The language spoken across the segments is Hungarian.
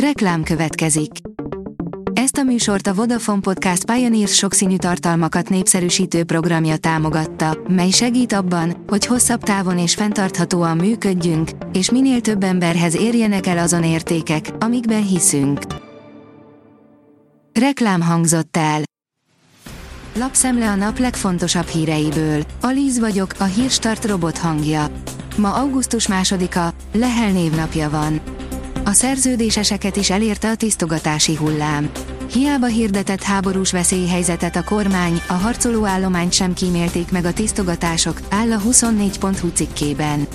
Reklám következik. Ezt a műsort a Vodafone Podcast Pioneers sokszínű tartalmakat népszerűsítő programja támogatta, mely segít abban, hogy hosszabb távon és fenntarthatóan működjünk, és minél több emberhez érjenek el azon értékek, amikben hiszünk. Reklám hangzott el. Lapszemle a nap legfontosabb híreiből. Alíz vagyok, a hírstart robot hangja. Ma augusztus másodika, Lehel névnapja van. A szerződéseseket is elérte a tisztogatási hullám. Hiába hirdetett háborús veszélyhelyzetet a kormány, a harcoló állományt sem kímélték meg a tisztogatások, áll a 24.hu cikkében.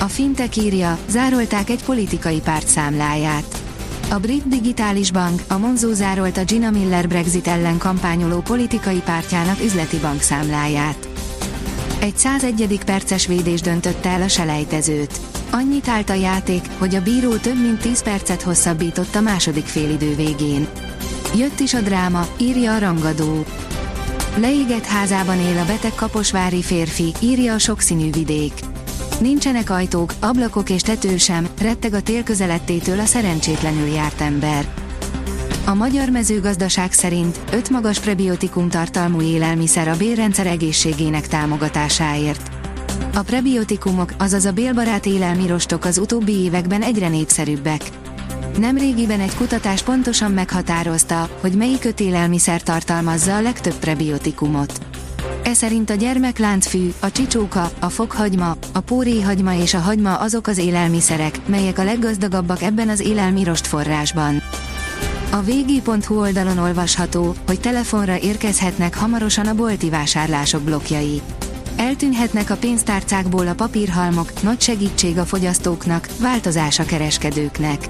A fintek írja, zárolták egy politikai párt számláját. A brit digitális bank, a Monzo zárolta Gina Miller Brexit ellen kampányoló politikai pártjának üzleti bankszámláját. Egy 101. perces védés döntötte el a selejtezőt. Annyit állt a játék, hogy a bíró több mint 10 percet hosszabbított a második félidő végén. Jött is a dráma, írja a rangadó. Leégett házában él a beteg kaposvári férfi, írja a sokszínű vidék. Nincsenek ajtók, ablakok és tető sem, retteg a tél közelettétől a szerencsétlenül járt ember. A magyar mezőgazdaság szerint öt magas prebiotikum tartalmú élelmiszer a bélrendszer egészségének támogatásáért. A prebiotikumok, azaz a bélbarát élelmirostok az utóbbi években egyre népszerűbbek. Nemrégiben egy kutatás pontosan meghatározta, hogy melyik öt élelmiszer tartalmazza a legtöbb prebiotikumot. E szerint a gyermekláncfű, a csicsóka, a fokhagyma, a póréhagyma és a hagyma azok az élelmiszerek, melyek a leggazdagabbak ebben az élelmirost forrásban. A vg.hu oldalon olvasható, hogy telefonra érkezhetnek hamarosan a bolti vásárlások blokkjai. Eltűnhetnek a pénztárcákból a papírhalmok, nagy segítség a fogyasztóknak, változás a kereskedőknek.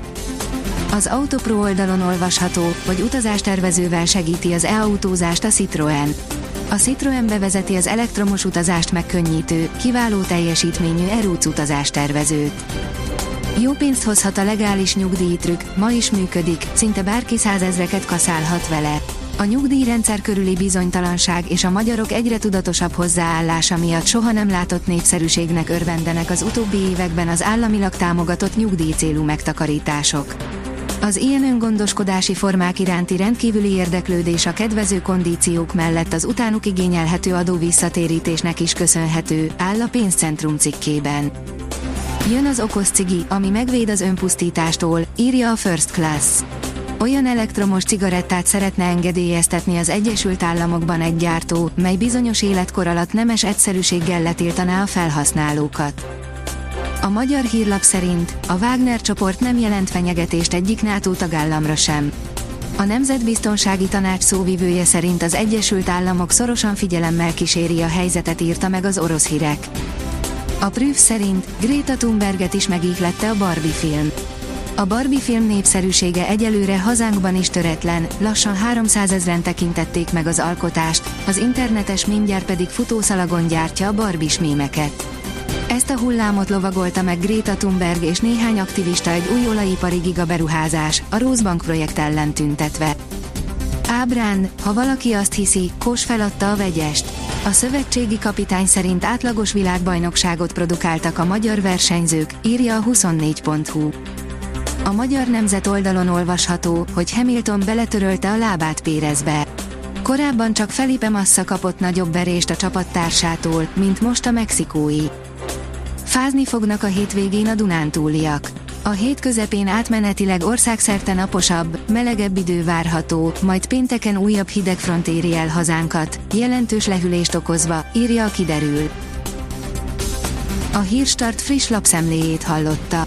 Az Autopro oldalon olvasható, hogy utazástervezővel segíti az e-autózást a Citroën. A Citroën bevezeti az elektromos utazást megkönnyítő, kiváló teljesítményű Eruc utazástervezőt. Jó pénzt hozhat a legális nyugdíjtrükk, ma is működik, szinte bárki százezreket kaszálhat vele. A nyugdíjrendszer körüli bizonytalanság és a magyarok egyre tudatosabb hozzáállása miatt soha nem látott népszerűségnek örvendenek az utóbbi években az államilag támogatott nyugdíjcélú megtakarítások. Az ilyen öngondoskodási formák iránti rendkívüli érdeklődés a kedvező kondíciók mellett az utánuk igényelhető adó visszatérítésnek is köszönhető, áll a pénzcentrum cikkében. Jön az okos cigi, ami megvéd az önpusztítástól, írja a First Class. Olyan elektromos cigarettát szeretne engedélyeztetni az Egyesült Államokban egy gyártó, mely bizonyos életkor alatt nemes egyszerűséggel letiltaná a felhasználókat. A magyar hírlap szerint a Wagner csoport nem jelent fenyegetést egyik NATO tagállamra sem. A Nemzetbiztonsági Tanács szóvivője szerint az Egyesült Államok szorosan figyelemmel kíséri a helyzetet írta meg az orosz hírek. A Prüf szerint Greta Thunberget is megíhlette a Barbie film. A Barbie film népszerűsége egyelőre hazánkban is töretlen, lassan 300 ezeren tekintették meg az alkotást, az internetes mindjárt pedig futószalagon gyártja a Barbie mémeket. Ezt a hullámot lovagolta meg Greta Thunberg és néhány aktivista egy új olajipari gigaberuházás, a Rosebank projekt ellen tüntetve. Ábrán, ha valaki azt hiszi, Kós feladta a vegyest. A szövetségi kapitány szerint átlagos világbajnokságot produkáltak a magyar versenyzők, írja a 24.hu. A magyar nemzet oldalon olvasható, hogy Hamilton beletörölte a lábát Pérezbe. Korábban csak Felipe Massa kapott nagyobb verést a csapattársától, mint most a mexikói. Fázni fognak a hétvégén a Dunántúliak. A hét közepén átmenetileg országszerte naposabb, melegebb idő várható, majd pénteken újabb hidegfront éri el hazánkat, jelentős lehűlést okozva, írja a kiderül. A Hírstart friss lapszemléjét hallotta.